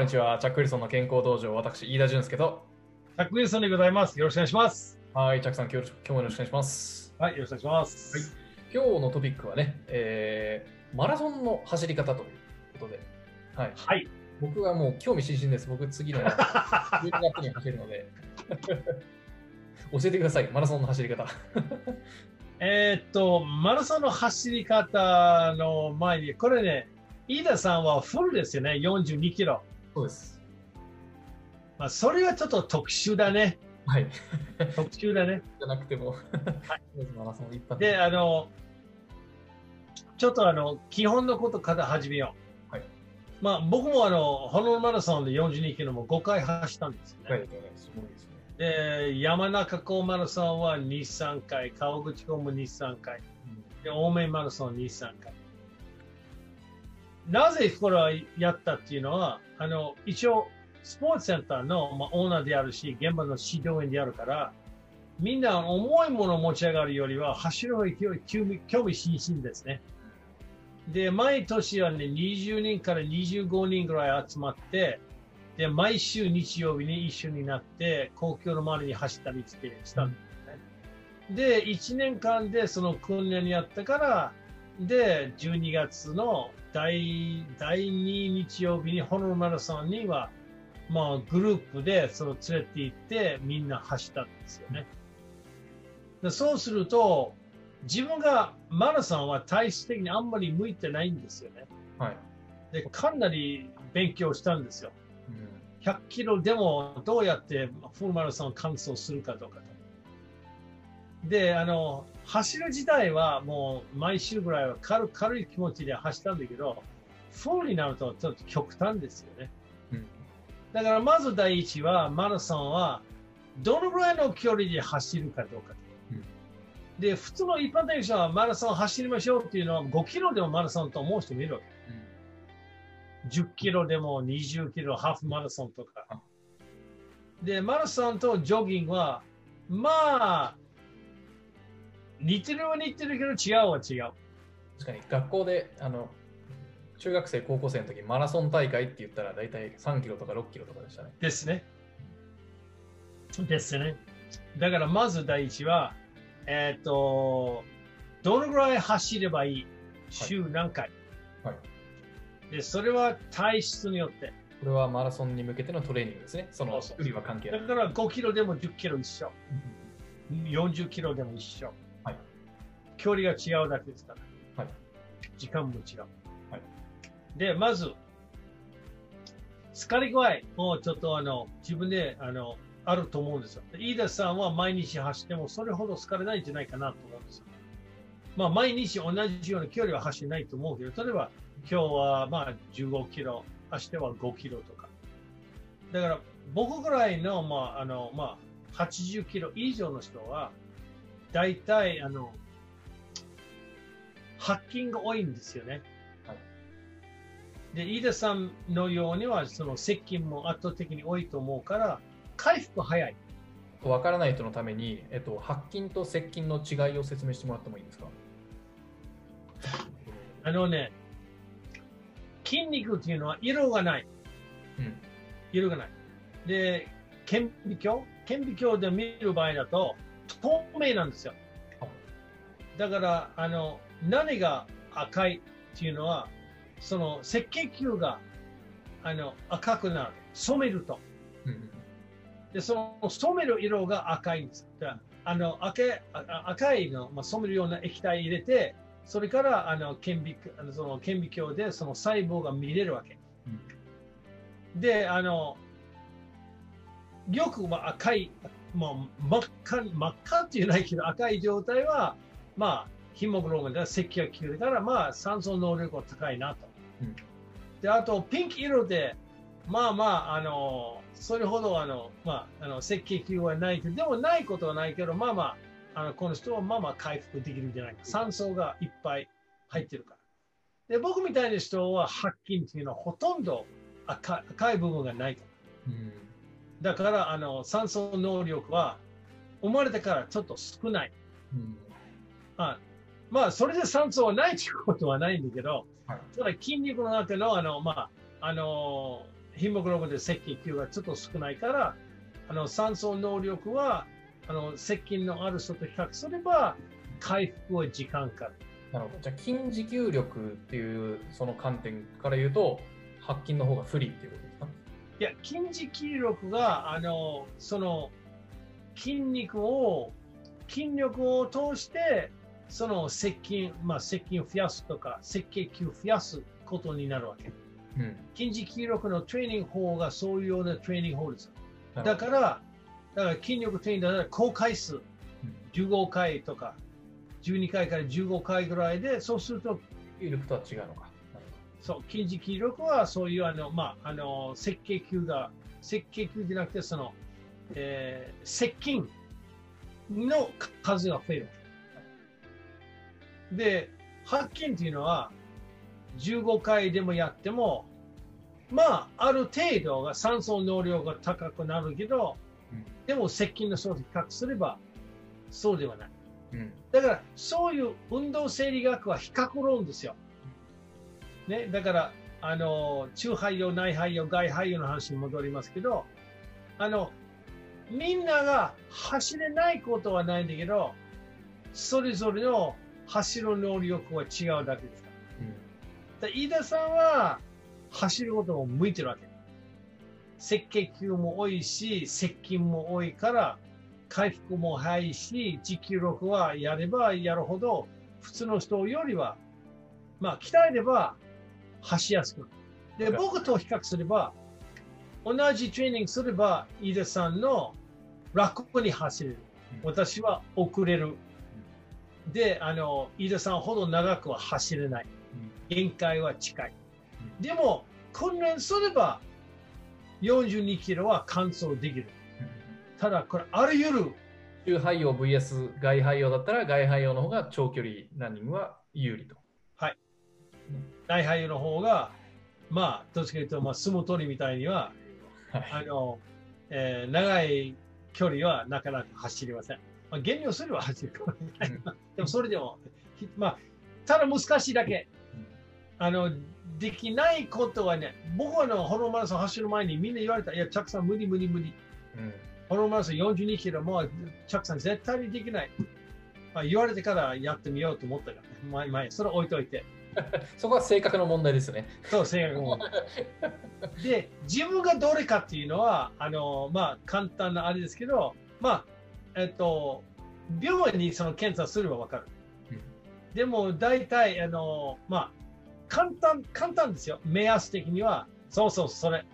こんにちは。チャック・ウィルソンの健康道場、私、飯田俊介と。チャック・ウィルソンでございます。よろしくお願いします。はい、チャックさん、今日今日もよろしくお願いします。はい、よろしくお願いします。はい今日のトピックはね、えーマラソンの走り方ということで、はい、はい。僕はもう興味津々です。僕、次の 12月に走るので、教えてください、マラソンの走り方。えーっと、マラソンの走り方の前に、これね、飯田さんはフルですよね、42キロ。そうです。まあ、それはちょっと特殊だね。はい。特殊だね。じゃなくても、マラソン一般で、あの、ちょっとあの、基本のことから始めよう。はいまあ、僕もあの、ホノルマラソンで42キロも5回走ったんですよね。はい、すごいですね。で、山中湖マラソンは2、3回、川口湖も2、3回。で、青梅マラソン2、3回。なぜこれはやったっていうのは、あの、一応、スポーツセンターの、まあ、オーナーであるし、現場の指導員であるから、みんな重いものを持ち上がるよりは、走る方が興味興味興味津々ですね。で、毎年はね、20人から25人ぐらい集まって、で、毎週日曜日に一緒になって、公共の周りに走ったりしてしたんですね。で、1年間でその訓練にやったから、で、12月の第第2日曜日にホノルルマラソンには、まあ、グループでその連れて行ってみんな走ったんですよね。でそうすると、自分がマラソンは体質的にあんまり向いてないんですよね。はい。で、かなり勉強したんですよ。うん100キロでもどうやってフルマラソンを完走するかどうかと。で、あの、走る自体はもう毎週ぐらいは軽軽い気持ちで走ったんだけど、フルになるとちょっと極端ですよね。うんだからまず第一は、マラソンはどのぐらいの距離で走るかどうか。うんで、普通の一般的な人はマラソン走りましょうっていうのは5キロでもマラソンと思う人もいるわけ。10キロでも20キロ、ハーフマラソンとか。で、マラソンとジョギングは、まあ、似てるは似てるけど違うは違う。確かに学校であの中学生、高校生の時マラソン大会って言ったら大体3キロとか6キロとかでしたね。ですね。ですね。だからまず第一は、えっ、と、どのぐらい走ればいい週何回、はいで、それは体質によって。これはマラソンに向けてのトレーニングですね。その距離は関係ない。だから5キロでも10キロ一緒。40キロでも一緒。はい距離が違うだけですから。はい時間も違う。はいで、まず、疲れ具合をちょっとあの自分であのあると思うんですよ。で飯田さんは毎日走ってもそれほど疲れないんじゃないかなと思うんですよ。まあ、毎日同じような距離は走れないと思うけど、例えば今日はまあ15キロ、明日は5キロとか。だから僕ぐらいの、まあ、あの、まあ、80キロ以上の人は、大体、あの、発筋が多いんですよね。はいで、飯田さんのようには、その接近も圧倒的に多いと思うから、回復早い。わからない人のために、えっと、白筋と接筋の違いを説明してもらってもいいですか？あのね、筋肉っていうのは色がない。うん。色がない。で、顕微鏡？顕微鏡で見る場合だと、透明なんですよあ。だから、あの、何が赤いっていうのは、その赤血球が、あの、赤くなる。染めると。うんで、その染める色が赤いんです。あの赤赤いの、まあ、染めるような液体入れて、それからあの顕微あのその顕微鏡でその細胞が見れるわけ。で、あの、よくまあ赤い、もう真っ赤、真っ赤っていうないけど赤い状態は、まあ、ヒモグロビンが赤血球だから、まあ、酸素能力が高いなと。うんで、あと、ピンク色で、まあまあ、あの、それほどあの、まあ、あの赤血球はないけど、でもないことはないけど、まあまあ、あのこの人はまあまあ回復できるんじゃないか。酸素がいっぱい入ってるから。で、僕みたいな人は白筋っていうのはほとんど赤赤い部分がないから。うんだから、あの、酸素能力は生まれてからちょっと少ない。うんあまあ、それで酸素はないということはないんだけど、はいただ筋肉の中の、あの、まあ、あの、ヒモグロビンで赤血球がちょっと少ないから、あの酸素能力はあの赤筋のある人と比較すれば、回復は時間かかる。なるほど。じゃあ、筋持久力っていうその観点から言うと、白筋の方が不利っていうことですか？いや、筋持久力が、あの、その、筋肉を、筋力を通して、その赤筋、まあ、赤筋を増やすとか、赤血球増やすことになるわけ。うん。筋持久力のトレーニング法がそういうようなトレーニング法です。だから、だから筋力トレーニングだったら、高回数、15回とか、12回から15回ぐらいで、そうすると、筋力とは違うのか。そう、筋持久力はそういうあの、まあ、あの、赤血球が、赤血球じゃなくて、その、えー、赤筋の数が増える。で、白筋っていうのは、15回でもやっても、まあ、ある程度が酸素能量が高くなるけど、うんでも赤筋の人と比較すれば、そうではない。うん。だから、そういう運動生理学は比較論ですよ。ね、だから、あの、中肺葉、内肺葉、外肺葉の話に戻りますけど、あの、みんなが走れないことはないんだけど、それぞれの走る能力は違うだけですから。で飯田さんは走ることも向いてるわけ。赤血球も多いし、接近も多いから、回復も早いし、持久力はやればやるほど、普通の人よりは、まあ、鍛えれば走りやすくなる。で、僕と比較すれば、同じトレーニングすれば、飯田さんの楽に走れる。私は遅れる。で、あの、飯田さんほど長くは走れない。限界は近い。でも、訓練すれば、42キロは完走できる。ただ、これ、あらゆる、中肺葉 VS 外肺葉だったら、外肺葉の方が長距離ランニングは有利と。内肺の方が、まあ、どっちかというと、まあ、相撲取りみたいには、はい。あの、えー長い距離はなかなか走りません。まあ、減量すれば走るかもしれない。でも、それでも、ひまあ、ただ難しいだけ。あの、できないことはね、僕はあの、ホロマラソン走る前にみんな言われた。いや、チャックさん無理無理無理。うん。ホロマラソン42キロもう、チャックさん絶対にできない。まあ、言われてからやってみようと思ったから、ね、前前、それ置いといて。そこは性格の問題ですよね。そう、性格も。で、自分がどれかっていうのは、あの、まあ、簡単なあれですけど、まあ、えっと、病院にその検査すればわかる。うんでも、大体、あの、まあ、簡単、簡単ですよ。目安的には、そうそう、それ。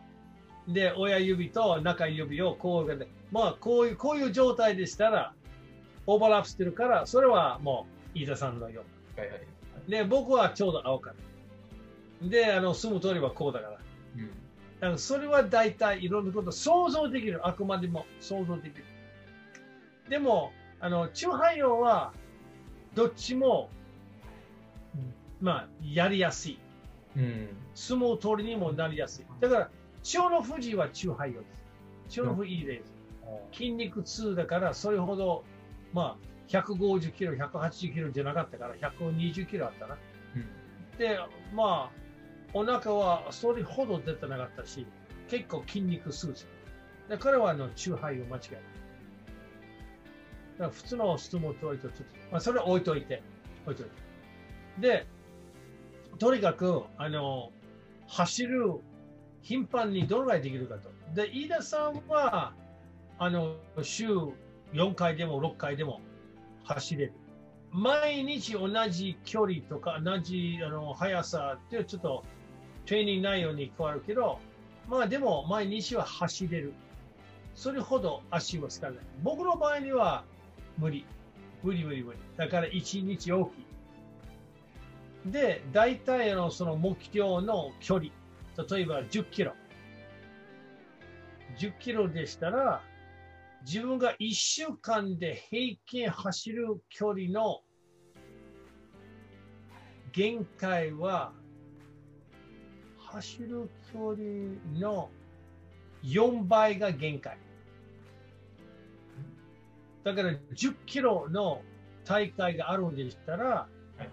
で、親指と中指をこうで、まあ、こういう、こういう状態でしたら、オーバーラップしてるから、それはもう、飯田さんのよう。はいはい。で、僕はちょうど青から。で、あの、住む通りはこうだから。うん。だからそれは大体いろんなこと想像できる。あくまでも想像できる。でも、あの、中肺葉は、どっちも、まあ、やりやすい。うん。相撲取りにもなりやすい。だから、千代の富士は中肺葉です。千代の富士いいです。筋肉痛だから、それほど、まあ、150キロ、180キロじゃなかったから、120キロあったな。うん。で、まあ、お腹はそれほど出てなかったし、結構筋肉痛です。で、彼はあの中肺を間違いない。から普通の相撲取りとちょっと、まあ、それは置いといて、置いといて。で、とにかく、あの、走る頻繁にどのぐらいできるかと。で、飯田さんは、あの、週4回でも6回でも走れる。毎日同じ距離とか同じあの速さってちょっとトレーニング内容に変わるけど、まあでも毎日は走れる。それほど足は疲れない。僕の場合には無理。無理無理無理。だから1日大きい。で、大体のその目標の距離。例えば10キロ。10キロでしたら、自分が1週間で平均走る距離の限界は、走る距離の4倍が限界。だから10キロの大会があるんでしたら、はい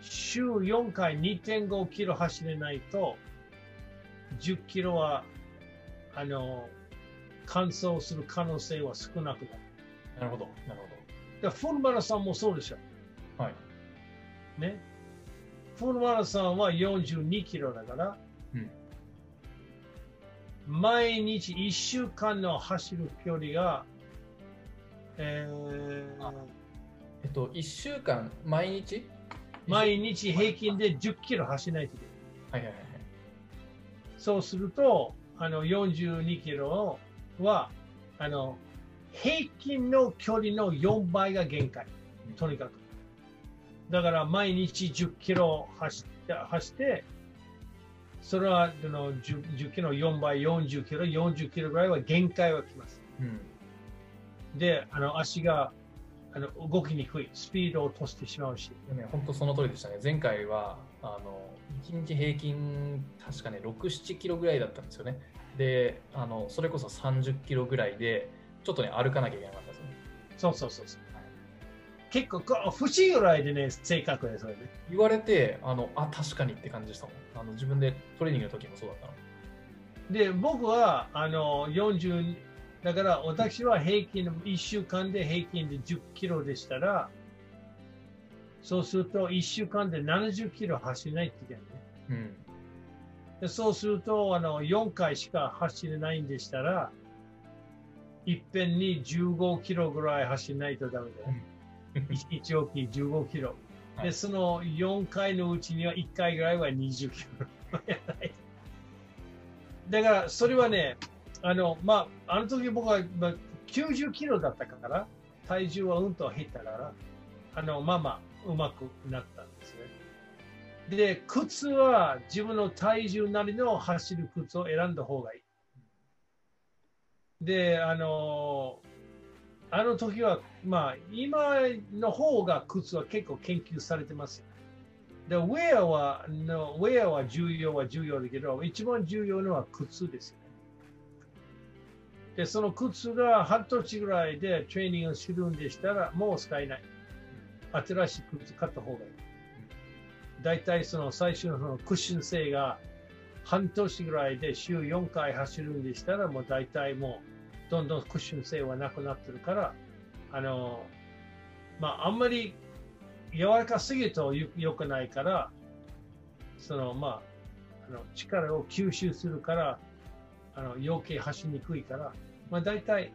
週4回2.5キロ走れないと10キロは、あの、乾燥する可能性は少なくなる。なるほど、なるでフルマラソンもそうでしょ。ほど。はい。ね。フルマラソンは42キロだから、うん毎日1週間の走る距離が、えーあえっと、1週間、毎日？毎日平均で10キロ走らないといけない。はいはいはいはい。そうすると、あの42キロは、あの、平均の距離の4倍が限界。とにかく。だから毎日10キロ走って、走って、それはあの 10, 10キロ4倍、40キロ、40キロぐらいは限界はきます。うん。で、あの足があの動きにくい、スピードを落としてしまうし。ね、本当その通りでしたね。前回は、あの、1日平均、確かね、6、7キロぐらいだったんですよね。で、あの、それこそ30キロぐらいで、ちょっとね、歩かなきゃいけなかったですよね。そうそうそうそう。結構不思議ぐらいでね、正確ですよね。言われて、あの、あ、確かにって感じでしたもん。あの、自分でトレーニングの時もそうだったの。で、僕はあの40、だから私は平均の1週間で平均で10キロでしたら、そうすると1週間で70キロ走れないって言ってね。うん。でそうするとあの4回しか走れないんでしたら、いっぺんに15キロぐらい走らないとダメだよ。1日おき15キロ。で、はいその4回のうちには1回ぐらいは20キロ。だから、それはね、あの、まあ、あの時僕は、まあ、90キロだったから、体重はうんと減ったから、あの、まあまあ、うまくなったんですね。で、靴は自分の体重なりの走る靴を選んだ方がいい。で、あの、あの時は、まあ、今の方が靴は結構研究されてますよ。で、ウェアは、のウェアは重要は重要だけど、一番重要のは靴ですよね。で、その靴が半年ぐらいでトレーニングをするんでしたら、もう使えない。新しい靴買った方がいい。大体その最初のそのクッション性が半年ぐらいで週4回走るんでしたら、もう大体もうどんどんクッション性はなくなってるから、あの、まあ、あんまり柔らかすぎるとよくないから、その、まあ、あの力を吸収するから、あの余計走りにくいから、まあ、大体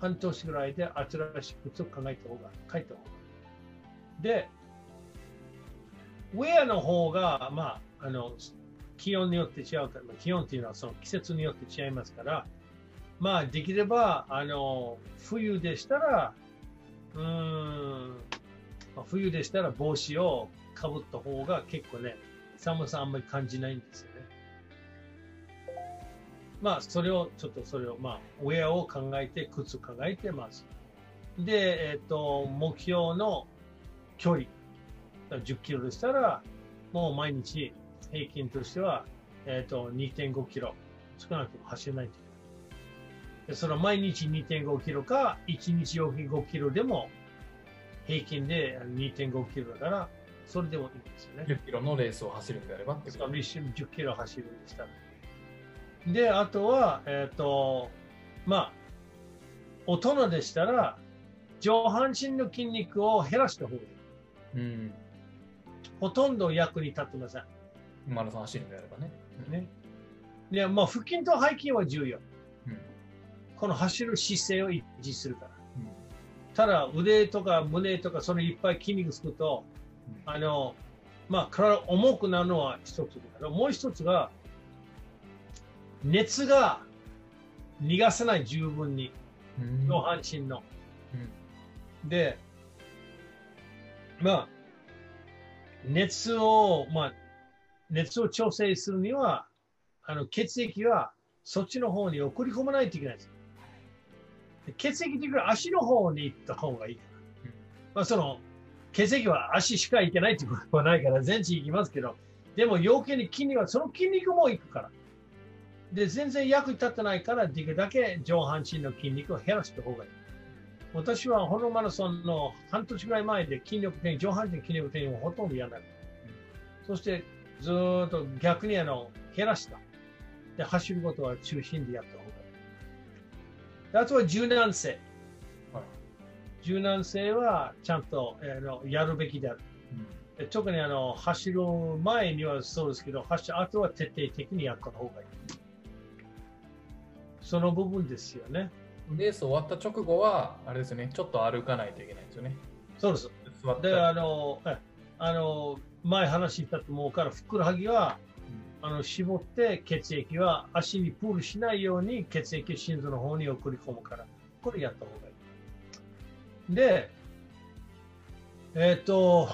半年ぐらいで新しい靴を考えた方が、書いた方が。で、ウェアの方が、まあ、あの、気温によって違うから、まあ気温っていうのはその季節によって違いますから、まあ、できれば、あの、冬でしたら、うん、冬でしたら帽子をかぶった方が結構ね、寒さあんまり感じないんですよね。まあ、それを、ちょっとそれを、まあ、ウェアを考えて、靴考えてます。で、えっ、と、目標の距離、10キロでしたら、もう毎日平均としては、えっ、と、2.5キロ、少なくとも走れないとい。その毎日2.5キロか、1日おき5キロでも、平均で2.5キロだから、それでもいいんですよね。10キロのレースを走るんであればってことそう一瞬10キロ走るんでしたら。で、あとは、えっ、と、まあ、大人でしたら、上半身の筋肉を減らした方がいい。うん。ほとんど役に立ってません。マラソン走るんであればね。ね。で、まあ、腹筋と背筋は重要。うん。この走る姿勢を維持するから。うん。ただ、腕とか胸とか、それいっぱい筋肉つくと、あの、まあ、体重くなるのは一つだけど、もう一つが、熱が逃がせない十分に、うん。上半身の。うん。で、まあ、熱を、まあ、熱を調整するには、あの、血液はそっちの方に送り込まないといけないんです血液的には足の方に行った方がいいから。まあ、その、血液は足しか行けないってことはないから、全身行きますけど、でも余計に筋肉は、その筋肉も行くから。で、全然役に立ってないから、できるだけ上半身の筋肉を減らした方がいい。私はこのマラソンの半年ぐらい前で筋力点、上半身の筋力点をほとんどやらない。そしてずっと逆にあの減らした。で走ることは中心でやった。あとは柔軟性。はい柔軟性はちゃんとあのやるべきである。で特にあの走る前にはそうですけど、走る後は徹底的にやった方がいい。その部分ですよね。レース終わった直後は、あれですよね、ちょっと歩かないといけないんですよね。そうです。で、あの、えあの前話したと思うから、ふくらはぎはあの絞って血液は足にプールしないように血液を心臓の方に送り込むから、これやった方がいい。で、えっ、と、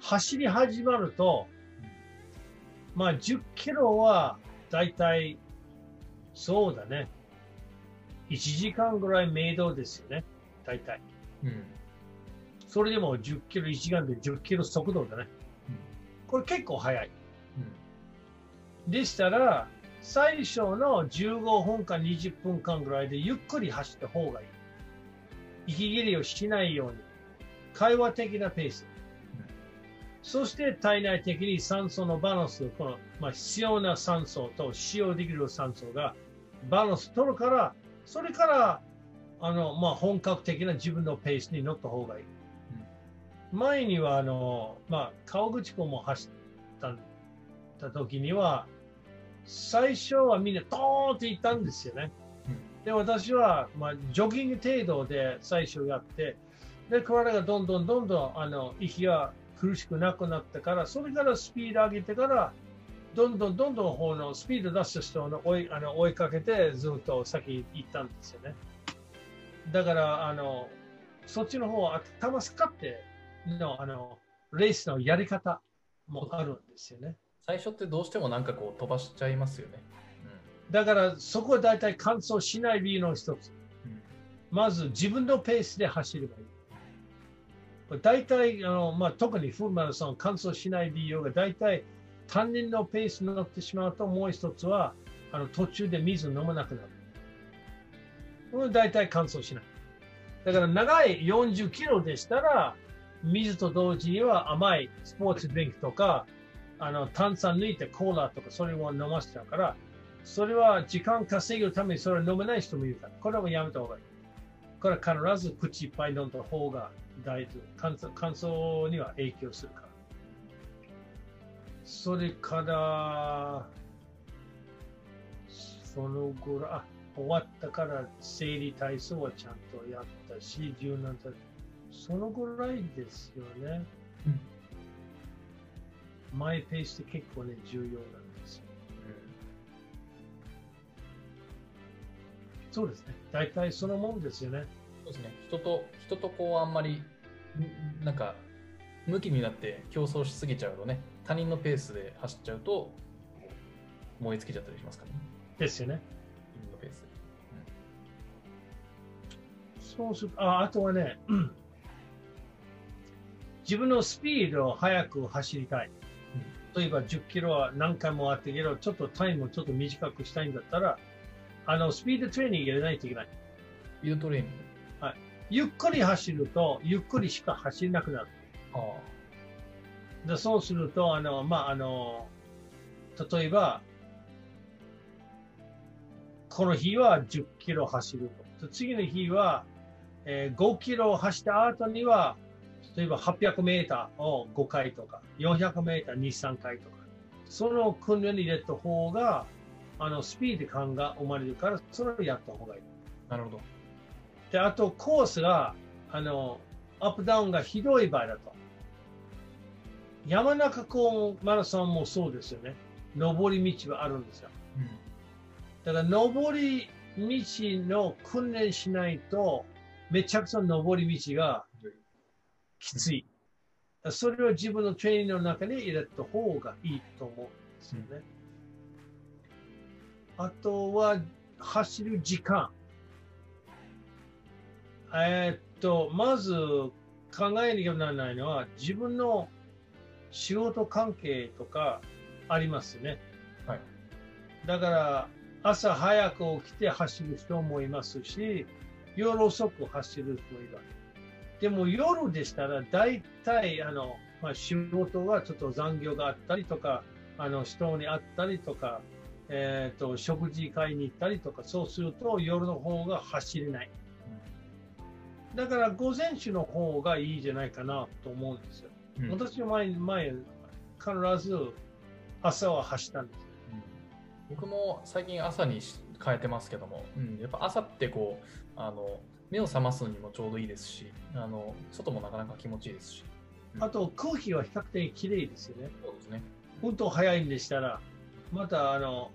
走り始まると、まあ10キロはだいたいそうだね。1時間ぐらいメイドですよね。だいたい。うん。それでも10キロ、1時間で10キロ速度だね。これ結構速い。でしたら、最初の15分か20分間ぐらいでゆっくり走った方がいい。息切れをしないように。会話的なペース。そして体内的に酸素のバランス、この、まあ、必要な酸素と使用できる酸素がバランス取るから、それから、あの、まあ、本格的な自分のペースに乗った方がいい。前には、あの、まあ、川口湖も走ったた時には、最初はみんなドーンって行ったんですよね。で、私は、まあ、ジョギング程度で最初やって、で、体がどんどんどんどん、あの、息が苦しくなくなったから、それからスピード上げてから、どんどんどんどんこのスピード出した人を追いあの追いかけて、ずっと先行ったんですよね。だから、あの、そっちの方は頭使っての、あの、レースのやり方もあるんですよね。最初ってどうしてもなんかこう飛ばしちゃいますよね。だから、そこは大体乾燥しない理由の一つ。うんまず自分のペースで走ればいい。大体あの、まあ、特にフルマラソン乾燥しない理由が大体担任のペースに乗ってしまうともう一つはあの途中で水飲まなくなる。これ大体乾燥しない。だから長い40キロでしたら水と同時には甘いスポーツドリンクとかあの炭酸抜いてコーラとかそれを飲ませちゃうからそれは時間稼ぐためにそれを飲めない人もいるから、これはやめた方がいい。これは必ず口いっぱい飲んだ方が大事。乾燥乾燥には影響するから。それから、そのぐらい、あ、終わったから生理体操はちゃんとやったし、柔軟体操そのぐらいですよね。うんマイペースって結構ね、重要なんですよ。そうですね。大体そのもんですよね。そうですね。人と、人とこうあんまり、んなんか、向きになって競争しすぎちゃうとね、他人のペースで走っちゃうと、燃え尽きちゃったりしますからね。ですよね。自分のペースで。そうするああとはね、うん自分のスピードを速く走りたい。例えば10キロは何回もあってけど、ちょっとタイムをちょっと短くしたいんだったら、あの、スピードトレーニング入れないといけない。スピードトレーニング。ゆっくり走ると、ゆっくりしか走れなくなる。あでそうすると、あの、まあ、あの、例えば、この日は10キロ走ると。で次の日は、えー5キロ走った後には、例えば800メーターを5回とか、400メーター2、3回とか、その訓練に入れた方が、あの、スピード感が生まれるから、それをやった方がいい。あ、なるほど。で、あとコースが、あの、アップダウンがひどい場合だと。山中湖マラソンもそうですよね。上り道はあるんですよ。うん。だから上り道の訓練しないと、めちゃくちゃ上り道がきつい。それを自分のトレーニングの中に入れた方がいいと思うんですよね。あとは走る時間。えーっと、まず考えなきゃならないのは、自分の仕事関係とかありますよね。はい。だから、朝早く起きて走る人もいますし、夜遅く走る人もいるわけ。でも夜でしたら、大体、あの、まあ、仕事がちょっと残業があったりとか、あの、人に会ったりとか、えー、と食事買いに行ったりとか、そうすると夜の方が走れない。だから午前中の方がいいじゃないかなと思うんですよ。うん私の前前、必ず朝は走ったんですよ。僕も最近朝にし変えてますけども、うん、やっぱ朝ってこうあの目を覚ますのにもちょうどいいですしあの外もなかなか気持ちいいですし。うん。あと空気は比較的きれいですよね。そうですね。本当早いんでしたら、またあの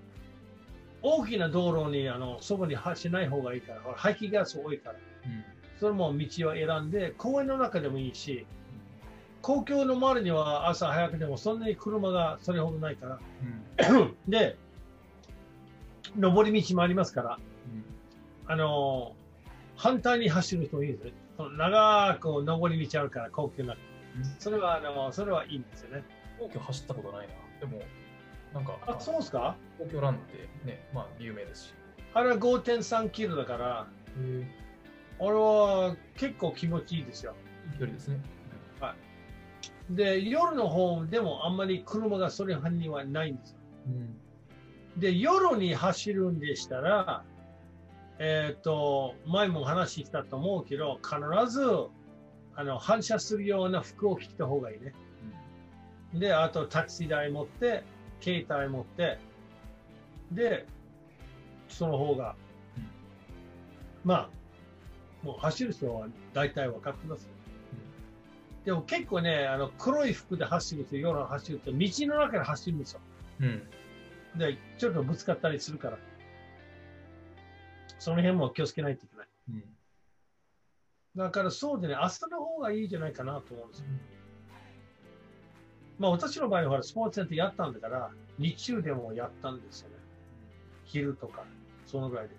大きな道路にあのそこに走らない方がいいから、排気ガス多いから、うん。それも道を選んで、公園の中でもいいし、公共の周りには朝早くでもそんなに車がそれほどないから、うん。で、上り道もありますから、うん。あの反対に走る人もいいですね。その長く上り道あるから、公共の中。それはあのそれはいいんですよね。東京走ったことないなでもなんかあ、そうですか？東京ランってねまあ有名ですしあれは5.3キロだから、へ俺は結構気持ちいいですよ。いい距離ですねで、夜の方でもあんまり車がそれほどにはないんですよ。うんで、夜に走るんでしたら、えっ、と、前も話したと思うけど、必ずあの反射するような服を着た方がいいね。で、あとタクシー代持って、携帯持って、で、その方が、うんまあ、もう走る人は大体分かってますよ。でも結構ね、あの黒い服で走ると、夜の走ると、道の中で走るんですよ。うんで、ちょっとぶつかったりするから、その辺も気をつけないといけない。うんだからそうでね、朝の方がいいんじゃないかなと思うんですよ。まあ私の場合はスポーツセンターやったんだから、日中でもやったんですよね。昼とか、そのぐらいで。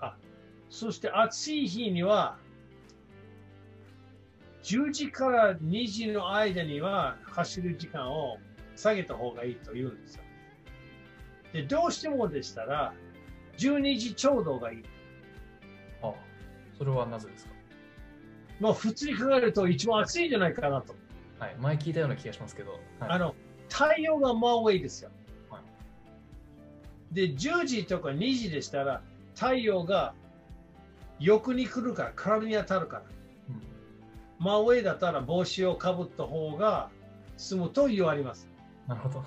あ、そして暑い日には、10時から2時の間には走る時間を下げた方がいいと言うんですよ。で、どうしてもでしたら、12時ちょうどがいい。あそれはなぜですか？まあ普通に考えると一番暑いんじゃないかなと。はい前聞いたような気がしますけど、はい、あの、太陽が真上ですよ。はで、10時とか2時でしたら、太陽が横に来るから、体に当たるから。うん真上だったら帽子をかぶった方が済むと言われます。なるほど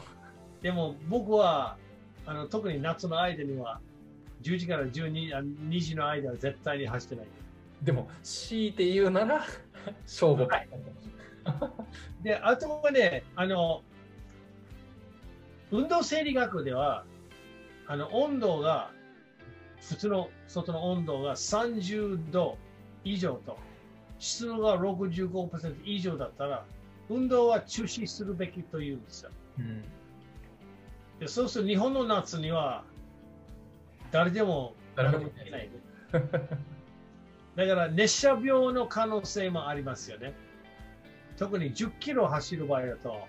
でも僕は、あの特に夏の間には、10時から12あ2時の間は絶対に走ってない。でも強いて言うなら正午か、で、あとはね、あの、運動生理学では、あの、温度が、普通の外の温度が30度以上と、湿度が65%以上だったら、運動は中止するべきというんですよ。うんでそうすると日本の夏には、誰でも誰でもできない。だから熱射病の可能性もありますよね。特に10キロ走る場合だと、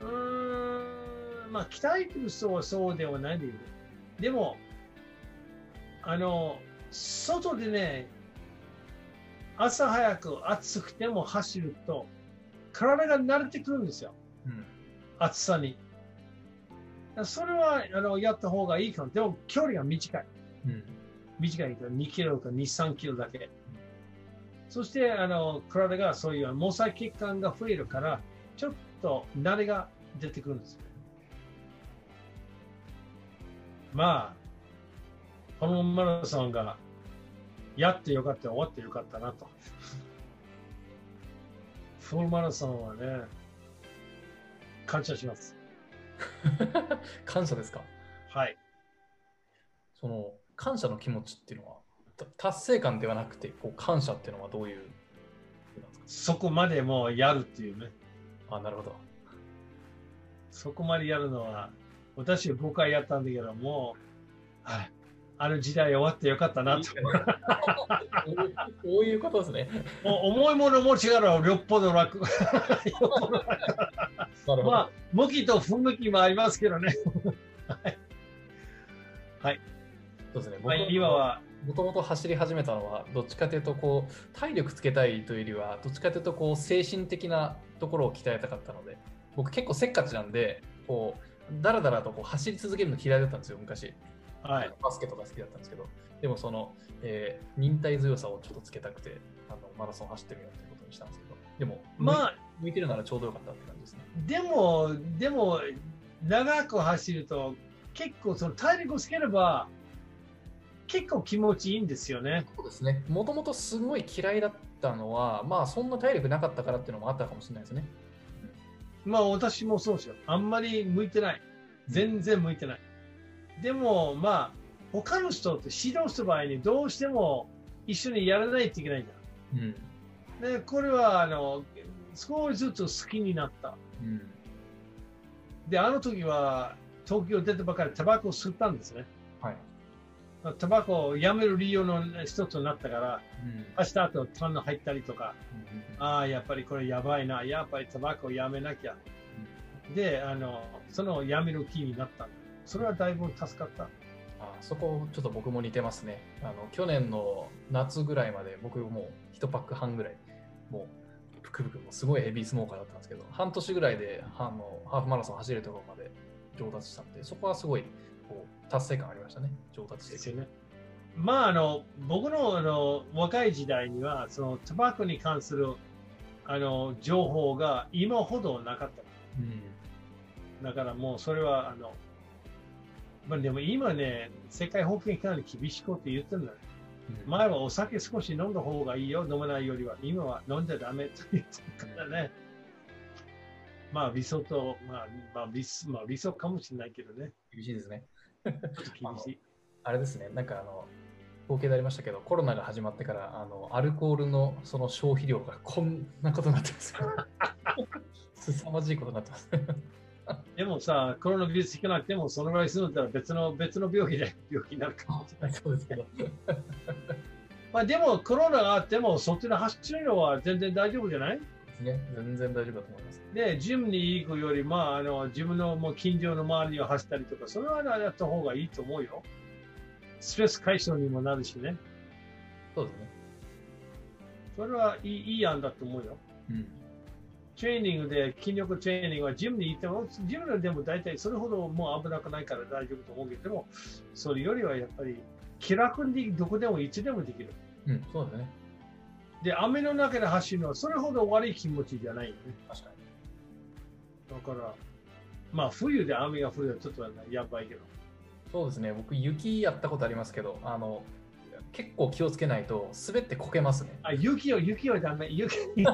うーん、まあ、鍛えてる人はそうではないんだけど、でも、あの、外でね、朝早く暑くても走ると、体が慣れてくるんですよ、うん暑さに。それはあのやった方がいいかも。でも距離が短い。うん短いから2キロか2、3キロだけ。そして、あの、体がそういう毛細血管が増えるから、ちょっと慣れが出てくるんですよ。まあ、このマラソンがやってよかった、終わってよかったなと。フルマラソンはね、感謝します。感謝ですか？はい。その感謝の気持ちっていうのはた達成感ではなくてこう感謝っていうのはどういう？そこまでもうやるっていうね。かあなるほどそこまでやるのは、私は5回やったんだけども、はい、あの時代終わってよかったなと。こういうことですねもう重いもの持ちからよっぽど楽。なるほど、まあ、向きと不向きもありますけどね。そうですねまあ、今は、もともと走り始めたのはどっちかというとこう体力つけたいというよりはどっちかというとこう精神的なところを鍛えたかったので僕結構せっかちなんでこうだらだらとこう走り続けるの嫌いだったんですよ、昔。はい。バスケとか好きだったんですけど、でもその、えー忍耐強さをちょっとつけたくて、あのマラソン走ってみようということにしたんですけど、でも、まあ、向いてるならちょうどよかったって感じですね。でも、でも、長く走ると、結構その体力をつければ、結構気持ちいいんですよね。そうですね。もともとすごい嫌いだったのは、まあそんな体力なかったからっていうのもあったかもしれないですね。まあ私もそうですよ。あんまり向いてない。全然向いてない。でも、まあ、他の人って指導する場合にどうしても一緒にやらないといけないんだ。うん。で、これは、あの、少しずつ好きになった。うん。で、あの時は東京出てばかりタバコを吸ったんですね。はい。タバコをやめる理由の一つになったから、うん。明日あとタンの入ったりとか、うんああ、やっぱりこれやばいな、やっぱりタバコをやめなきゃ。で、あの、そのやめる気になった。それはだいぶ助かった。あそこちょっと僕も似てますね。あの去年の夏ぐらいまで僕もう1パック半ぐらい、もうブクブクもうすごいヘビースモーカーだったんですけど、半年ぐらいであのハーフマラソン走れるところまで上達したんで、そこはすごいこう達成感ありましたね、上達してですよね。まあ、あの、僕のあの若い時代には、そのタバコに関するあの情報が今ほどなかった。うん。だからもうそれは、あの、まあでも今ね、世界保健機関に厳しくって言ってるんだよ。うん前はお酒少し飲んだ方がいいよ、飲まないよりは。今は飲んじゃダメと言ってるからね。まあ理想と、まあ、まあ理想、まあ理想かもしれないけどね。厳しいですね。ちょっと厳しい。あれですね、なんかあの、統計でありましたけど、コロナが始まってから、あのアルコールのその消費量がこんなことになってますよ。凄まじいことになってます。でもさ、コロナウイルス引かなくても、そのぐらいするんだったら別の、別の病気で病気になるかもしれない。そうですけど。まあでも、コロナがあっても、そっちの走るのは全然大丈夫じゃない？ですね。全然大丈夫だと思います。で、ジムに行くより、まあ、あの、自分のもう近所の周りを走ったりとか、それはやった方がいいと思うよ。ストレス解消にもなるしね。そうですね。それはいいいい案だと思うよ。うん。トレーニングで、筋力トレーニングはジムに行っても、ジムでも大体それほどもう危なくないから大丈夫と思うけど、でも、それよりはやっぱり気楽にどこでもいつでもできる。うん、そうですね。で、雨の中で走るのはそれほど悪い気持ちじゃないよね。確かに。だから、まあ冬で雨が降るのはちょっとやばいけど。そうですね。僕、雪やったことありますけど、あの、結構気をつけないと、滑ってこけますね。あ、雪は、雪はダメ。雪、雪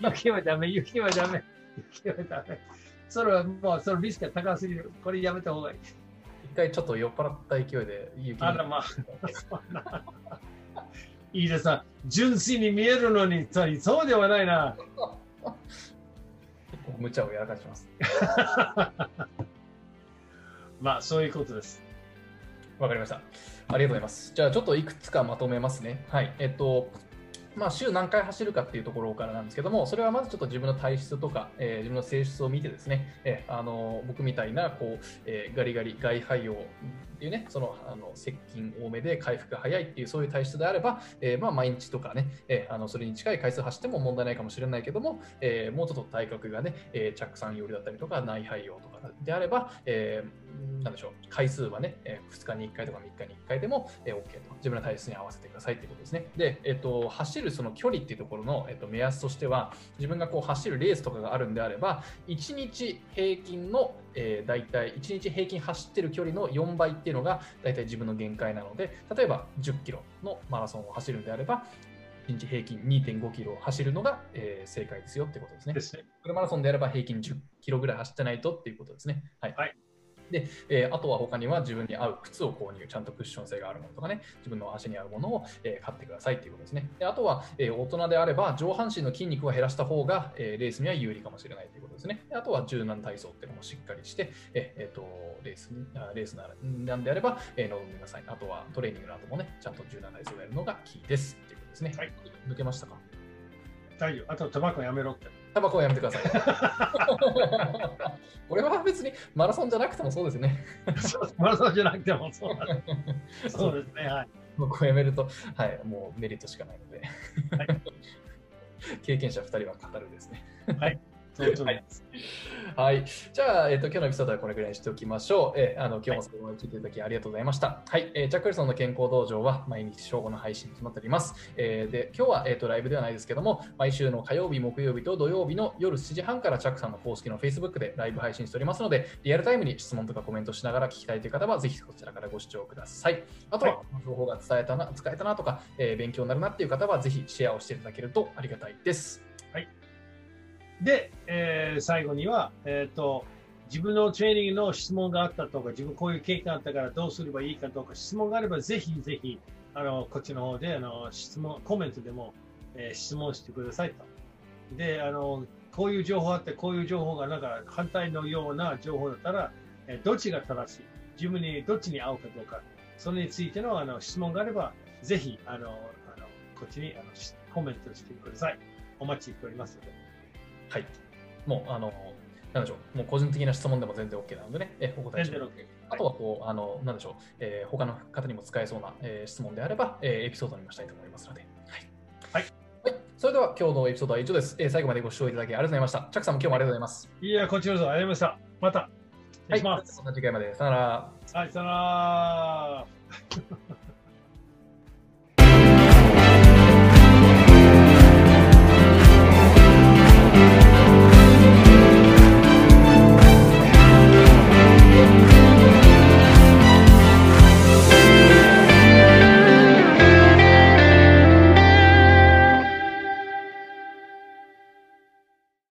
雪はダメ。雪はダメ。雪はダメ。それはもう、そのリスクが高すぎる。これやめた方がいい。一回ちょっと酔っ払った勢いで雪にあらまあ。いいですな。純粋に見えるのに、そうではないな。結構無茶をやらかします。まあ、そういうことです。わかりました。ありがとうございます。じゃあ、ちょっといくつかまとめますね。はい。えっと、まあ、週何回走るかっていうところからなんですけども、それはまずちょっと自分の体質とか、えー自分の性質を見てですね、えーあの僕みたいなこう、えーガリガリ外肺用っていうね、そのあの接近多めで回復が早いっていうそういう体質であれば、えまあ、毎日とかね、えあのそれに近い回数走っても問題ないかもしれないけども、えもうちょっと体格がね、え、着酸寄りだったりとか、内肺用とかであれば、えーなんでしょう、回数はね、え2日に1回とか3日に1回でも、えー OK と、自分の体質に合わせてくださいっていうことですね。で、えっと、走るその距離っていうところの、えっと、目安としては、自分がこう走るレースとかがあるんであれば、1日平均の、えー、大体、1日平均走ってる距離の4倍っていうのが、大体自分の限界なので、例えば10キロのマラソンを走るんであれば、1日平均2.5キロを走るのが、えー正解ですよってことですね。ですね。フルマラソンであれば平均10キロぐらい走ってないとっていうことですね。はい。はいで、えーあとは他には自分に合う靴を購入、ちゃんとクッション性があるものとかね、自分の足に合うものを、えー買ってくださいっていうことですね。であとは、えー大人であれば上半身の筋肉を減らした方が、えーレースには有利かもしれないということですね。であとは柔軟体操っていうのもしっかりして、えーえーとレースレースならなんであれば、えー臨んでください。あとはトレーニングの後もね、ちゃんと柔軟体操をやるのがキーですっていうことですね。はい抜けましたか？大丈夫。あと、タバコやめろって。タバコはやめてください。これは別にマラソンじゃなくてもそうですよね。そうマラソンじゃなくてもそうだね。そうですね。はい。タバコをやめると、はい、もうメリットしかないので。はい 経験者2人は語るですね。はい。はいはい。じゃあ、えっ、と、今日のエピソードはこれぐらいにしておきましょう。えーあの、今日も最後まで聞いていただきありがとうございました。はい。えージャック・ルソンの健康道場は毎日正午の配信となっております。えーで、今日は、えっ、と、ライブではないですけども、毎週の火曜日、木曜日と土曜日の夜7時半からチャックさんの公式の Facebook でライブ配信しておりますので、リアルタイムに質問とかコメントしながら聞きたいという方は、ぜひこちらからご視聴ください。あとは、情報が伝えたな、使えたなとか、えー勉強になるなっていう方は、ぜひシェアをしていただけるとありがたいです。で、えー最後には、えっ、と、自分のトレーニングの質問があったとか、自分こういう経験があったからどうすればいいかとか、質問があればぜひぜひ、あの、こっちの方で、あの、質問、コメントでも、えー質問してくださいと。で、あの、こういう情報あって、こういう情報がなんか反対のような情報だったら、えーどっちが正しい？自分にどっちに合うかどうか、それについてのあの質問があれば、ぜひ、あの、あのこっちにあのコメントしてください。お待ちしておりますので。はい。もう、あの、なんでしょう、もう個人的な質問でも全然 OK なのでね、えお答えして全然 OK あとはこう、あの、なんでしょう、えー他の方にも使えそうな、えー質問であれば、えーエピソードにもしたいと思いますので。はい。はい。はい、それでは今日のエピソードは以上です。えー最後までご視聴いただきありがとうございました。チャックさんも今日もありがとうございます。いや、こちらこそありがとうございました。また、お願いします。また次回まで。さよなら。はい、さよなら。